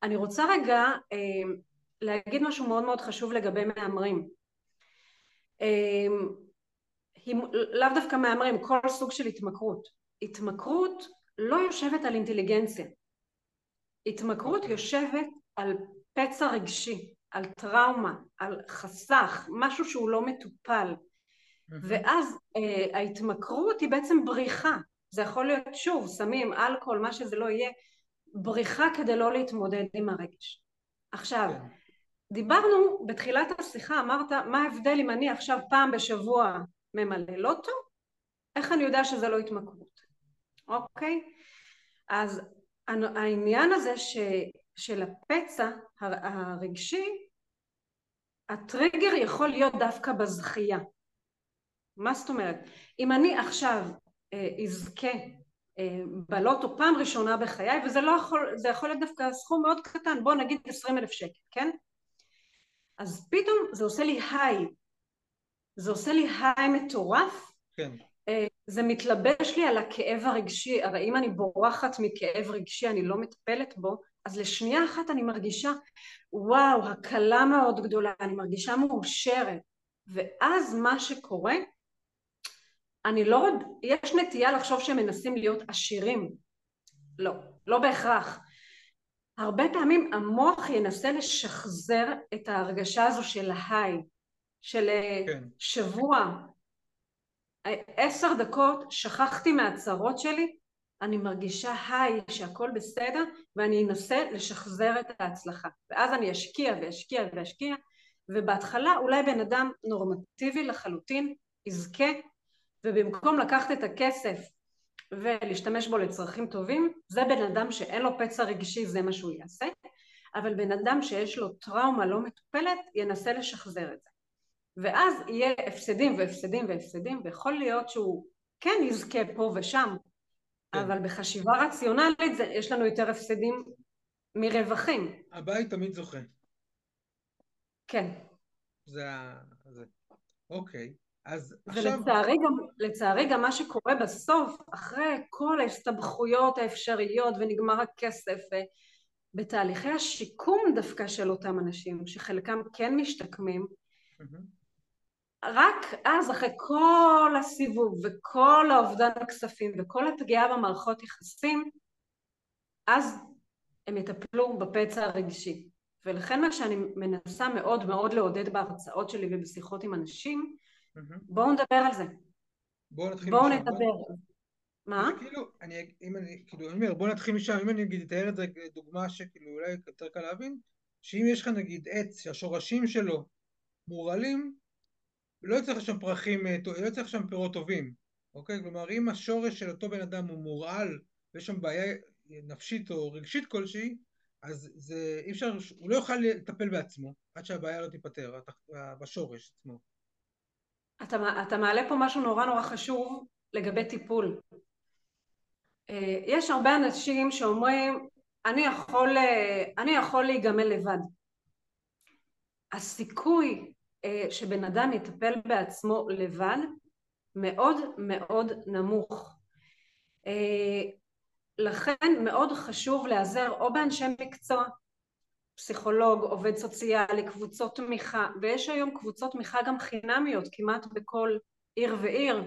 אני רוצה רגע אה, להגיד משהו מאוד מאוד חשוב לגבי מהמרים. אה, לאו דווקא מהמרים, כל סוג של התמכרות. התמכרות לא יושבת על אינטליגנציה. התמכרות. אוקיי. יושבת על פצע רגשי, על טראומה, על חסך, משהו שהוא לא מטופל. ואז אה, ההתמכרות היא בעצם בריחה. זה יכול להיות שוב, סמים, אלכוהול, מה שזה לא יהיה, בריחה כדי לא להתמודד עם הרגש. עכשיו, כן. דיברנו בתחילת השיחה, אמרת מה ההבדל אם אני עכשיו פעם בשבוע ממלא לוטו, איך אני יודע שזה לא התמכרות, אוקיי? אז העניין הזה ש, של הפצע הרגשי, הטריגר יכול להיות דווקא בזכייה. מה זאת אומרת? אם אני עכשיו אה, אזכה אה, בלוטו פעם ראשונה בחיי, וזה לא יכול, זה יכול להיות דווקא סכום מאוד קטן, בוא נגיד עשרים אלף שקל, כן? אז פתאום זה עושה לי היי, זה עושה לי היי מטורף, כן. אה, זה מתלבש לי על הכאב הרגשי, הרי אם אני בורחת מכאב רגשי, אני לא מטפלת בו, אז לשנייה אחת אני מרגישה, וואו, הקלה מאוד גדולה, אני מרגישה מאושרת, ואז מה שקורה, אני לא, יש נטייה לחשוב שהם מנסים להיות עשירים, לא, לא בהכרח. הרבה פעמים המוח ינסה לשחזר את ההרגשה הזו של ההיי, של כן. שבוע, עשר דקות שכחתי מהצרות שלי, אני מרגישה היי שהכל בסדר ואני אנסה לשחזר את ההצלחה ואז אני אשקיע ואשקיע ואשקיע ובהתחלה אולי בן אדם נורמטיבי לחלוטין יזכה ובמקום לקחת את הכסף ולהשתמש בו לצרכים טובים זה בן אדם שאין לו פצע רגשי זה מה שהוא יעשה אבל בן אדם שיש לו טראומה לא מטופלת ינסה לשחזר את זה ואז יהיה הפסדים והפסדים והפסדים ויכול להיות שהוא כן יזכה פה ושם. אבל בחשיבה רציונלית זה, יש לנו יותר הפסדים מרווחים. הבית תמיד זוכה. כן. זה ה... זה. אוקיי. אז עכשיו... ולצערי גם, לצערי גם מה שקורה בסוף, אחרי כל ההסתבכויות האפשריות ונגמר הכסף, בתהליכי השיקום דווקא של אותם אנשים, שחלקם כן משתקמים, mm-hmm. רק אז אחרי כל הסיבוב וכל האובדן הכספים וכל הפגיעה במערכות יחסים, אז הם יטפלו בפצע הרגשי. ולכן מה שאני מנסה מאוד מאוד לעודד בהרצאות שלי ובשיחות עם אנשים, mm-hmm. בואו נדבר על זה. בואו נתחיל בואו משם. נדבר. בוא... מה? כאילו, אני, אם אני, כאילו, אני אומר, בואו נתחיל משם, אם אני אגיד, אתאר את זה דוגמה שכאילו אולי יותר קל להבין, שאם יש לך נגיד עץ שהשורשים שלו מורעלים, לא יוצא שם פרחים, אה, לא יוצא שם פירות טובים, אוקיי? כלומר, אם השורש של אותו בן אדם הוא מורעל ויש שם בעיה נפשית או רגשית כלשהי, אז זה אי אפשר, הוא לא יוכל לטפל בעצמו עד שהבעיה לא תיפתר, בשורש עצמו. אתה, אתה מעלה פה משהו נורא נורא חשוב לגבי טיפול. אה, יש הרבה אנשים שאומרים, אני יכול, אה, אני יכול להיגמל לבד. הסיכוי שבן אדם יטפל בעצמו לבד מאוד מאוד נמוך. אה, לכן מאוד חשוב להיעזר או באנשי מקצוע, פסיכולוג, עובד סוציאלי, קבוצות תמיכה, ויש היום קבוצות תמיכה גם חינמיות כמעט בכל עיר ועיר,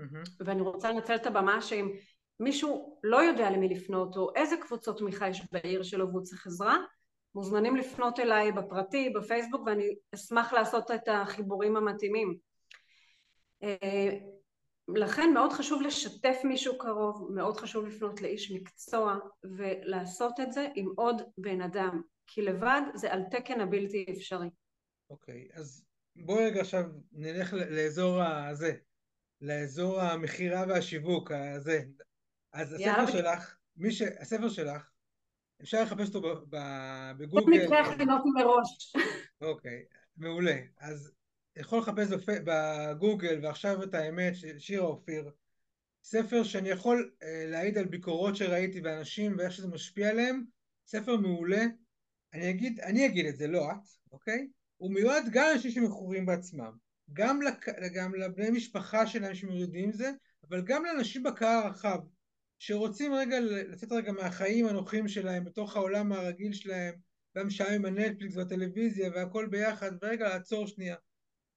mm-hmm. ואני רוצה לנצל את הבמה שאם מישהו לא יודע למי לפנות או איזה קבוצות תמיכה יש בעיר שלו והוא צריך עזרה, מוזמנים לפנות אליי בפרטי, בפייסבוק, ואני אשמח לעשות את החיבורים המתאימים. אה, לכן מאוד חשוב לשתף מישהו קרוב, מאוד חשוב לפנות לאיש מקצוע ולעשות את זה עם עוד בן אדם, כי לבד זה על תקן הבלתי אפשרי. אוקיי, okay, אז בואי רגע עכשיו נלך לאזור הזה, לאזור המכירה והשיווק הזה. אז הספר שלך, מי ש... הספר שלך אפשר לחפש אותו בגוגל. במקרה הכינותי מראש. אוקיי, מעולה. אז יכול לחפש בגוגל ועכשיו את האמת שירה אופיר. ספר שאני יכול אה, להעיד על ביקורות שראיתי באנשים ואיך שזה משפיע עליהם. ספר מעולה. אני אגיד, אני אגיד את זה, לא את, אוקיי? הוא מיועד גם לאנשים שמכורים בעצמם. גם, לק... גם לבני משפחה שלהם שמתמודדים עם זה, אבל גם לאנשים בקהל הרחב. שרוצים רגע לצאת רגע מהחיים הנוחים שלהם בתוך העולם הרגיל שלהם והמשעה עם הנטפליקס והטלוויזיה והכל ביחד ורגע לעצור שנייה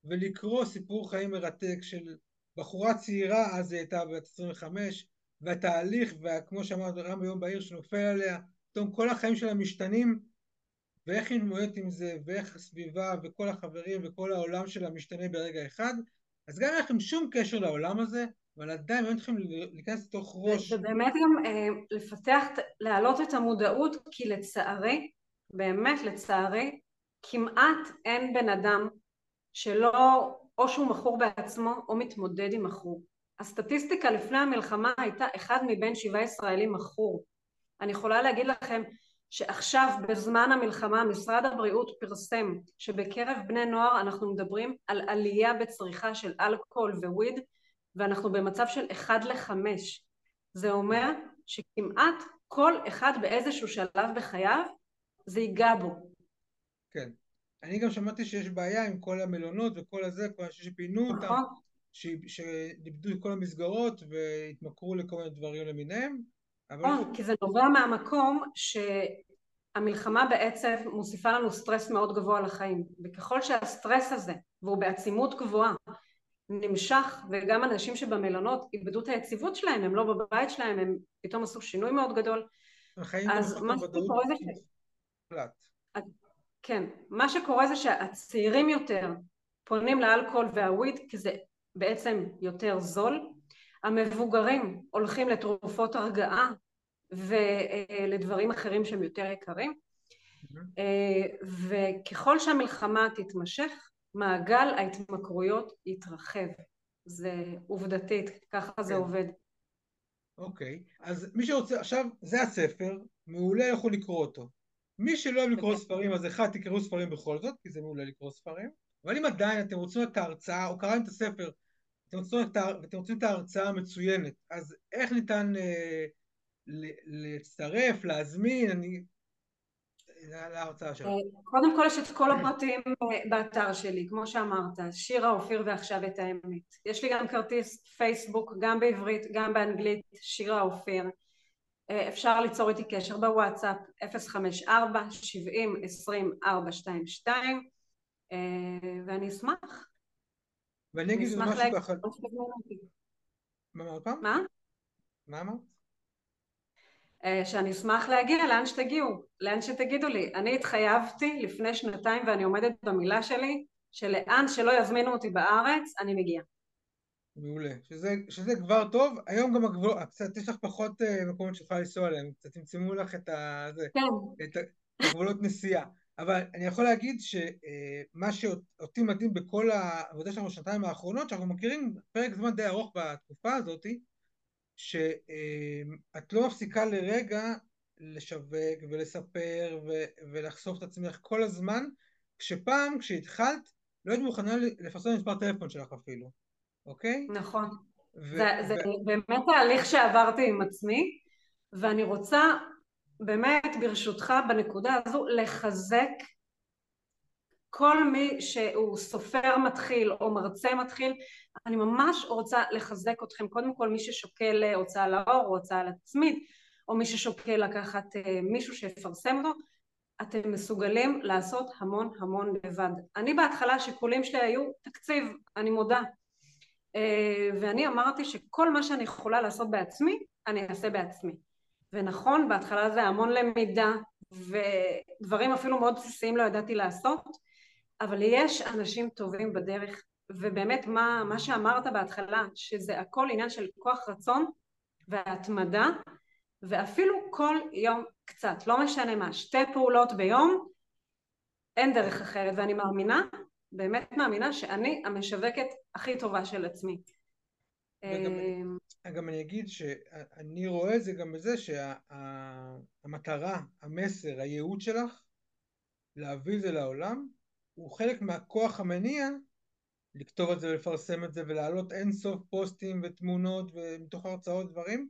ולקרוא סיפור חיים מרתק של בחורה צעירה אז היא הייתה בת 25 והתהליך וכמו שאמרת רם ביום בהיר שנופל עליה פתאום כל החיים שלה משתנים ואיך היא מתמודדת עם זה ואיך הסביבה וכל החברים וכל העולם שלה משתנה ברגע אחד אז גם אין לכם שום קשר לעולם הזה אבל עדיין הם צריכים להיכנס לתוך ראש. ובאמת גם אה, לפתח, להעלות את המודעות, כי לצערי, באמת לצערי, כמעט אין בן אדם שלא, או שהוא מכור בעצמו או מתמודד עם מכור. הסטטיסטיקה לפני המלחמה הייתה אחד מבין שבעה ישראלים מכור. אני יכולה להגיד לכם שעכשיו בזמן המלחמה משרד הבריאות פרסם שבקרב בני נוער אנחנו מדברים על עלייה בצריכה של אלכוהול וויד ואנחנו במצב של אחד לחמש. זה אומר שכמעט כל אחד באיזשהו שלב בחייו זה ייגע בו. כן. אני גם שמעתי שיש בעיה עם כל המלונות וכל הזה, כל אנשים שפינו אותם, נכון. שאיבדו את כל המסגרות והתמכרו לכל מיני דברים למיניהם. נכון, כי זה נובע מהמקום שהמלחמה בעצם מוסיפה לנו סטרס מאוד גבוה לחיים, וככל שהסטרס הזה, והוא בעצימות גבוהה, נמשך, וגם אנשים שבמלונות איבדו את היציבות שלהם, הם לא בבית שלהם, הם פתאום עשו שינוי מאוד גדול. אז מה שקורה זה ש... כן, מה שקורה זה שהצעירים יותר פונים לאלכוהול והוויד כי זה בעצם יותר זול, המבוגרים הולכים לתרופות הרגעה ולדברים אחרים שהם יותר יקרים. אה, וככל שהמלחמה תתמשך מעגל ההתמכרויות יתרחב. זה עובדתית, ככה זה כן. עובד. אוקיי, אז מי שרוצה, עכשיו זה הספר, מעולה יכול לקרוא אותו. מי שלא אוהב לקרוא אוקיי. ספרים אז אחד תקראו ספרים בכל זאת כי זה מעולה לקרוא ספרים. אבל אם עדיין אתם רוצים את ההרצאה או קראתם את הספר אתם רוצים את, אתם רוצים את ההרצאה המצוינת אז איך ניתן אה, להצטרף, להזמין, אני... להרצאה שלך. אה, קודם כל יש את כל הפרטים אה, באתר שלי, כמו שאמרת, שירה אופיר ועכשיו את האמת. יש לי גם כרטיס פייסבוק, גם בעברית, גם באנגלית, שירה אופיר. אה, אפשר ליצור איתי קשר בוואטסאפ 054 70 20 422 ואני אשמח. ואני אגיד משהו ככה... מה אמרת? מה אמרת? אה, שאני אשמח להגיע לאן שתגיעו, לאן שתגידו לי. אני התחייבתי לפני שנתיים ואני עומדת במילה שלי, שלאן שלא יזמינו אותי בארץ, אני מגיעה. מעולה, שזה, שזה כבר טוב, היום גם הגבול, קצת יש לך פחות uh, מקומות שיכולה לנסוע עליהם, קצת צמצמו לך את, ה, זה, כן. את הגבולות נסיעה, אבל אני יכול להגיד שמה uh, שאותי מדהים בכל העבודה שלנו בשנתיים האחרונות, שאנחנו מכירים פרק זמן די ארוך בתקופה הזאתי, שאת לא מפסיקה לרגע לשווק ולספר ו- ולחשוף את עצמך כל הזמן, כשפעם, כשהתחלת, לא היית מוכנה לפרסם מספר טלפון שלך אפילו, אוקיי? נכון. ו- זה, ו- זה באמת תהליך שעברתי עם עצמי, ואני רוצה באמת ברשותך בנקודה הזו לחזק כל מי שהוא סופר מתחיל או מרצה מתחיל, אני ממש רוצה לחזק אתכם, קודם כל מי ששוקל הוצאה לאור או הוצאה לעצמית, או מי ששוקל לקחת אה, מישהו שיפרסם אותו, אתם מסוגלים לעשות המון המון לבד. אני בהתחלה השיקולים שלי היו תקציב, אני מודה, אה, ואני אמרתי שכל מה שאני יכולה לעשות בעצמי, אני אעשה בעצמי. ונכון, בהתחלה זה המון למידה, ודברים אפילו מאוד בסיסיים לא ידעתי לעשות, אבל יש אנשים טובים בדרך, ובאמת מה, מה שאמרת בהתחלה, שזה הכל עניין של כוח רצון והתמדה, ואפילו כל יום קצת, לא משנה מה, שתי פעולות ביום, אין דרך אחרת, ואני מאמינה, באמת מאמינה שאני המשווקת הכי טובה של עצמי. וגם, גם אני אגיד שאני רואה את זה גם בזה שהמטרה, המסר, הייעוד שלך, להביא את זה לעולם, הוא חלק מהכוח המניע לכתוב את זה ולפרסם את זה ולהעלות אין סוף פוסטים ותמונות ומתוך הרצאות דברים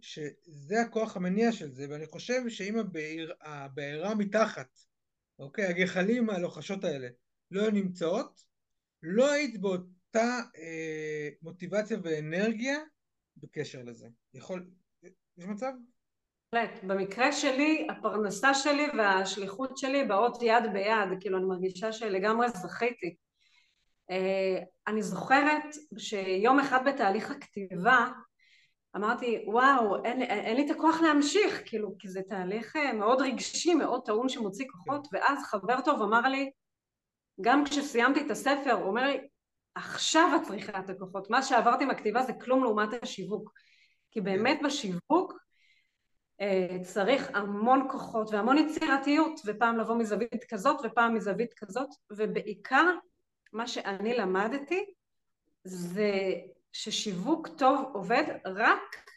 שזה הכוח המניע של זה ואני חושב שאם הבעיר, הבעירה מתחת אוקיי הגחלים הלוחשות האלה לא היו נמצאות לא היית באותה אה, מוטיבציה ואנרגיה בקשר לזה יכול יש מצב? בהחלט. במקרה שלי, הפרנסה שלי והשליחות שלי באות יד ביד, כאילו אני מרגישה שלגמרי זכיתי. אה, אני זוכרת שיום אחד בתהליך הכתיבה אמרתי וואו אין, אין, אין לי את הכוח להמשיך כאילו כי זה תהליך אה, מאוד רגשי מאוד טעון שמוציא כוחות ואז חבר טוב אמר לי גם כשסיימתי את הספר הוא אומר לי עכשיו את צריכה את הכוחות. מה שעברת עם הכתיבה זה כלום לעומת השיווק. כי באמת כן. בשיווק צריך המון כוחות והמון יצירתיות, ופעם לבוא מזווית כזאת ופעם מזווית כזאת, ובעיקר מה שאני למדתי זה ששיווק טוב עובד רק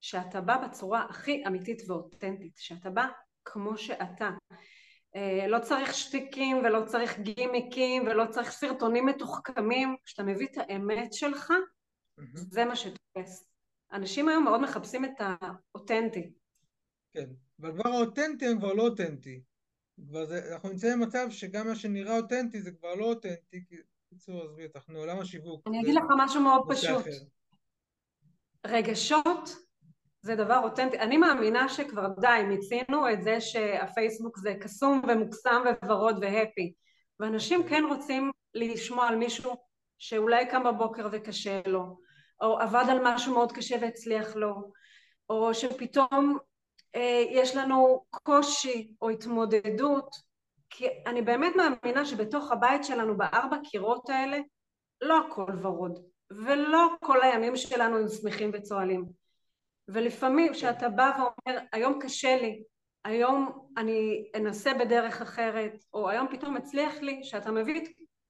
שאתה בא בצורה הכי אמיתית ואותנטית, שאתה בא כמו שאתה. אה, לא צריך שטיקים ולא צריך גימיקים ולא צריך סרטונים מתוחכמים, כשאתה מביא את האמת שלך, זה מה שתופס. אנשים היום מאוד מחפשים את האותנטי. כן, אבל כבר האותנטי הם כבר לא אותנטי. כבר זה, אנחנו נמצאים במצב שגם מה שנראה אותנטי זה כבר לא אותנטי, כי בקיצור עזבי אותך, נו, עולם השיווק. אני אגיד לך משהו מאוד פשוט. אחר. רגשות זה דבר אותנטי. אני מאמינה שכבר די, מיצינו את זה שהפייסבוק זה קסום ומוקסם וורוד והפי. ואנשים כן רוצים לשמוע על מישהו שאולי קם בבוקר וקשה לו, או עבד על משהו מאוד קשה והצליח לו, או שפתאום יש לנו קושי או התמודדות, כי אני באמת מאמינה שבתוך הבית שלנו בארבע קירות האלה לא הכל ורוד, ולא כל הימים שלנו הם שמחים וצוהלים. ולפעמים כשאתה בא ואומר היום קשה לי, היום אני אנסה בדרך אחרת, או היום פתאום הצליח לי, שאתה מביא את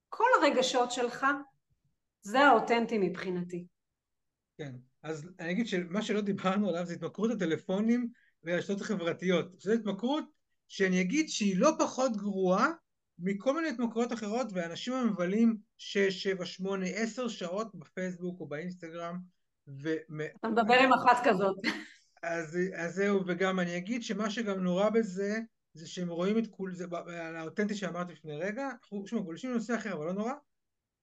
כל הרגשות שלך, זה האותנטי מבחינתי. כן, אז אני אגיד שמה שלא דיברנו עליו זה התמכרות הטלפונים והרשתות החברתיות. זו התמכרות שאני אגיד שהיא לא פחות גרועה מכל מיני התמכרויות אחרות, ואנשים מבלים 6, 7, 8, 10 שעות בפייסבוק או באינסטגרם. ו... אתה מדבר עם אחת כזאת. אז, אז זהו, וגם אני אגיד שמה שגם נורא בזה, זה שהם רואים את כול, זה על האותנטי שאמרתי לפני רגע, אנחנו שוב גולשים לנושא אחר, אבל לא נורא.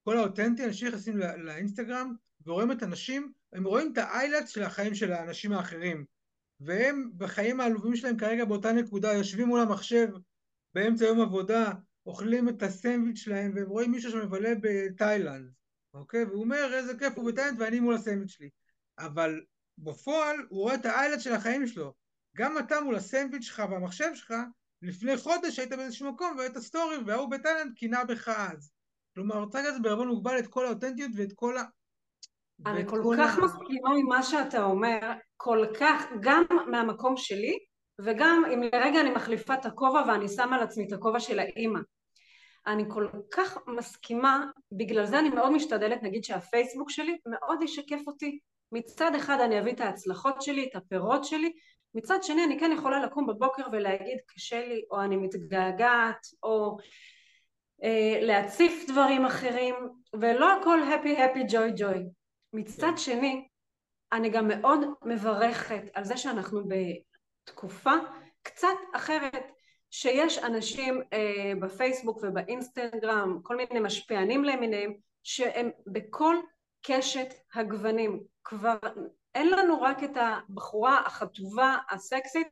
כל האותנטי, אנשים נכנסים לא, לאינסטגרם ורואים את הנשים, הם רואים את האיילטס של החיים של האנשים האחרים. והם בחיים העלובים שלהם כרגע באותה נקודה יושבים מול המחשב באמצע יום עבודה, אוכלים את הסנדוויץ' שלהם והם רואים מישהו שמבלה בתאילנד, אוקיי? והוא אומר איזה כיף הוא בתאילנד ואני מול הסנדוויץ' שלי. אבל בפועל הוא רואה את האיילנד של החיים שלו. גם אתה מול הסנדוויץ' שלך והמחשב שלך, לפני חודש היית באיזשהו מקום וראית סטורי וההוא בתאילנד קינה בך אז. כלומר, רוצה לזה בערבון מוגבל את כל האותנטיות ואת כל. אני כל כך. מסכימה עם מה שאתה אומר, כל כך, גם מהמקום שלי, וגם אם לרגע אני מחליפה את הכובע ואני שמה על עצמי את הכובע של האימא. אני כל כך מסכימה, בגלל זה אני מאוד משתדלת, נגיד שהפייסבוק שלי מאוד ישקף אותי. מצד אחד אני אביא את ההצלחות שלי, את הפירות שלי, מצד שני אני כן יכולה לקום בבוקר ולהגיד קשה לי, או אני מתגעגעת, או אה, להציף דברים אחרים, ולא הכל happy happy joy joy. מצד. שני, אני גם מאוד מברכת על זה שאנחנו בתקופה קצת אחרת, שיש אנשים אה, בפייסבוק ובאינסטגרם, כל מיני משפיענים למיניהם, שהם בכל קשת הגוונים. כבר אין לנו רק את הבחורה החטובה, הסקסית,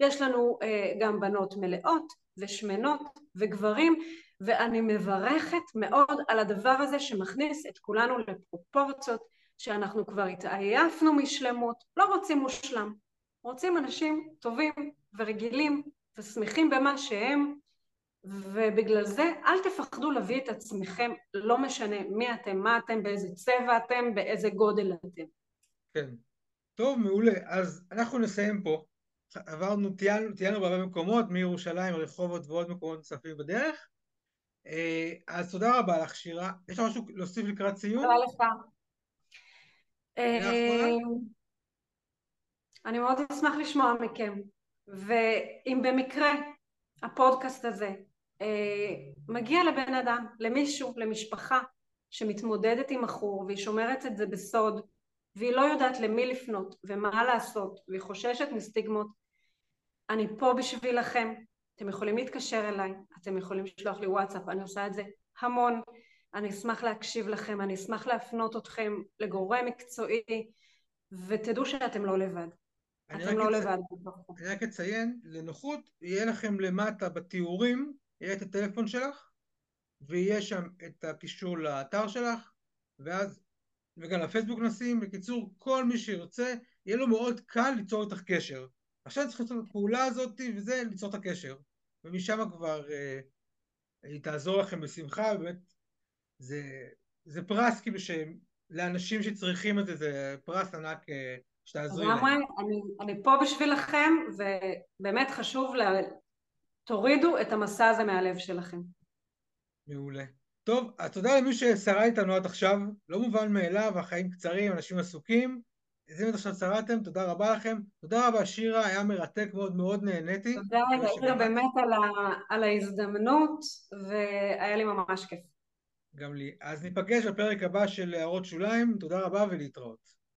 יש לנו אה, גם בנות מלאות ושמנות וגברים, ואני מברכת מאוד על הדבר הזה שמכניס את כולנו לפרופורציות שאנחנו כבר התעייפנו משלמות, לא רוצים מושלם, רוצים אנשים טובים ורגילים ושמחים במה שהם, ובגלל זה אל תפחדו להביא את עצמכם, לא משנה מי אתם, מה אתם, באיזה צבע אתם, באיזה גודל אתם. כן. טוב, מעולה. אז אנחנו נסיים פה. עברנו, טיילנו, טיילנו בהרבה מקומות, מירושלים, רחובות ועוד מקומות נוספים בדרך. אה, אז תודה רבה לך, שירה. יש לך משהו להוסיף לקראת סיום? תודה לך. אה, אני מאוד אשמח לשמוע מכם, ואם במקרה הפודקאסט הזה אה, מגיע לבן אדם, למישהו, למשפחה שמתמודדת עם מכור והיא שומרת את זה בסוד והיא לא יודעת למי לפנות ומה לעשות והיא חוששת מסטיגמות, אני פה בשבילכם, אתם יכולים להתקשר אליי, אתם יכולים לשלוח לי וואטסאפ, אני עושה את זה המון אני אשמח להקשיב לכם, אני אשמח להפנות אתכם לגורם מקצועי, ותדעו שאתם לא לבד. אתם לא לבד. אני רק אציין, לנוחות, יהיה לכם למטה בתיאורים, יהיה את הטלפון שלך, ויהיה שם את הקישור לאתר שלך, ואז, וגם לפייסבוק נשים, בקיצור, כל מי שירצה, יהיה לו מאוד קל ליצור איתך קשר. עכשיו צריך לעשות את הפעולה הזאת, וזה ליצור את הקשר. ומשם כבר אה, היא תעזור לכם בשמחה, באמת זה זה פרס כאילו לאנשים שצריכים את זה, זה פרס ענק אה, שתעזרי להם. אני, אני פה בשבילכם, ובאמת חשוב, לה, תורידו את המסע הזה מהלב שלכם. מעולה. טוב, אז תודה למי ששרה איתנו עד עכשיו, לא מובן מאליו, החיים קצרים, אנשים עסוקים. אז אם עד עכשיו שרדתם, תודה רבה לכם. תודה רבה שירה, היה מרתק מאוד, מאוד נהניתי. תודה רבה באמת על, ה, על ההזדמנות, והיה לי ממש כיף. גם לי. אז ניפגש בפרק הבא של הערות שוליים, תודה רבה ולהתראות.